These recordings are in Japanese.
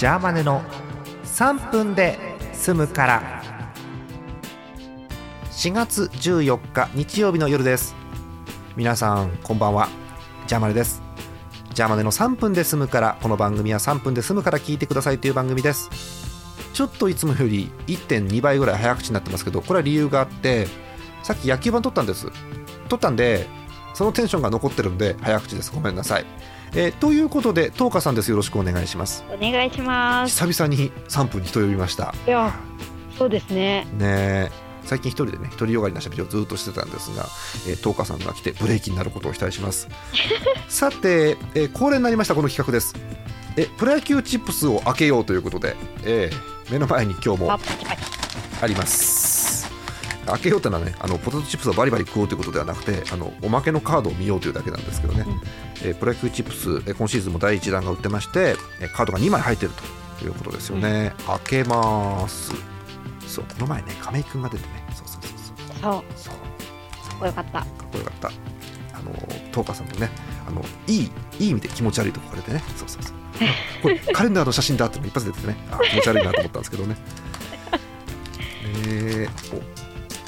ジャーマネの3分で済むから。4月14日日曜日の夜です。皆さんこんばんは。ジャーマネです。ジャーマネの3分で済むからこの番組は3分で済むから聞いてくださいという番組です。ちょっといつもより1.2倍ぐらい早口になってますけどこれは理由があってさっき野球盤撮ったんです。撮ったんでそのテンションが残ってるんで早口ですごめんなさいえー、ということで、東花さんです。よろしくお願いします。お願いします。久々に3分に人呼びました。いや、そうですね。ね最近一人でね、独りよがりなしゃべりをずっとしてたんですが、えー、東花さんが来てブレーキになることを期待します。さて、えー、恒例になりましたこの企画です。え、プロ野球チップスを開けようということで、えー、目の前に今日もあります。開けようってのはねあのポテトチップスをバリバリ食おうということではなくてあのおまけのカードを見ようというだけなんですけどね、うん、えー、プロ野球チップス、えー、今シーズンも第1弾が売ってまして、えー、カードが2枚入ってるということですよね、うん、開けます。そうこの前ね亀井君が出てね。そうそうそうそう。そう。かっこよかった。かっこよかった。あの東花さんのねあのいいいい意味で気持ち悪いところでね。そうそうそう。これカレンダーの写真だっての一発出てね。あ気持ち悪いなと思ったんですけどね。えー、お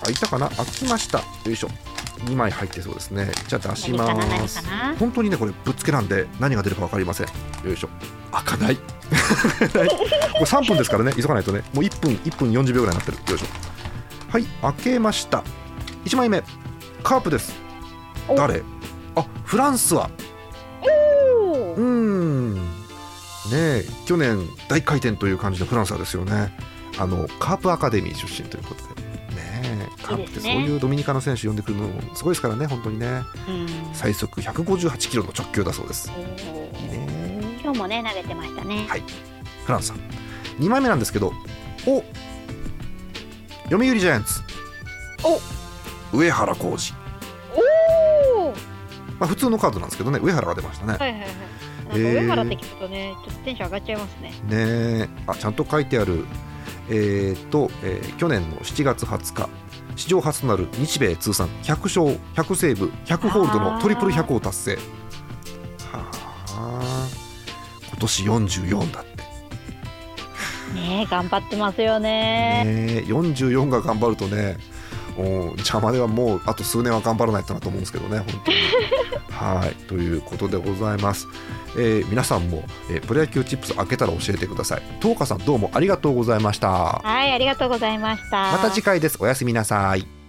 開いたかな？開きました。よいしょ。2枚入ってそうですね。じゃあ出します。本当にねこれぶっつけなんで何が出るか分かりません。よいしょ。開かない。これ3分ですからね。急がないとね。もう1分1分40秒ぐらいになってる。よいしょ。はい開けました。1枚目。カープです。誰？あフランスは。うん。ね去年大回転という感じのフランスはですよね。あのカープアカデミー出身ということでカップってそういうドミニカの選手呼んでくるのすごいですからね本当にね、うん、最速158キロの直球だそうです、ね、今日もね投げてましたね。はい。フランスさん。2枚目なんですけどお。読売ジャイアンツ。お。上原浩二。おまあ普通のカードなんですけどね。上原が出ましたね。はいはいはい。上原って聞くとね、ちょっとテンション上がっちゃいますね。ねあちゃんと書いてある、えーとえー、去年の7月20日史上初となる日米通算100勝100セーブ100ホールドのトリプル100を達成。はあ。今年44だって。ね頑張ってますよね。ね44が頑張るとね邪魔ではもうあと数年は頑張らないとなと思うんですけどね本当に。はいということでございます、えー、皆さんも、えー、プロ野球チップス開けたら教えてください。東花さんどうもありがとうございました。はいありがとうございました。また次回です。おやすみなさい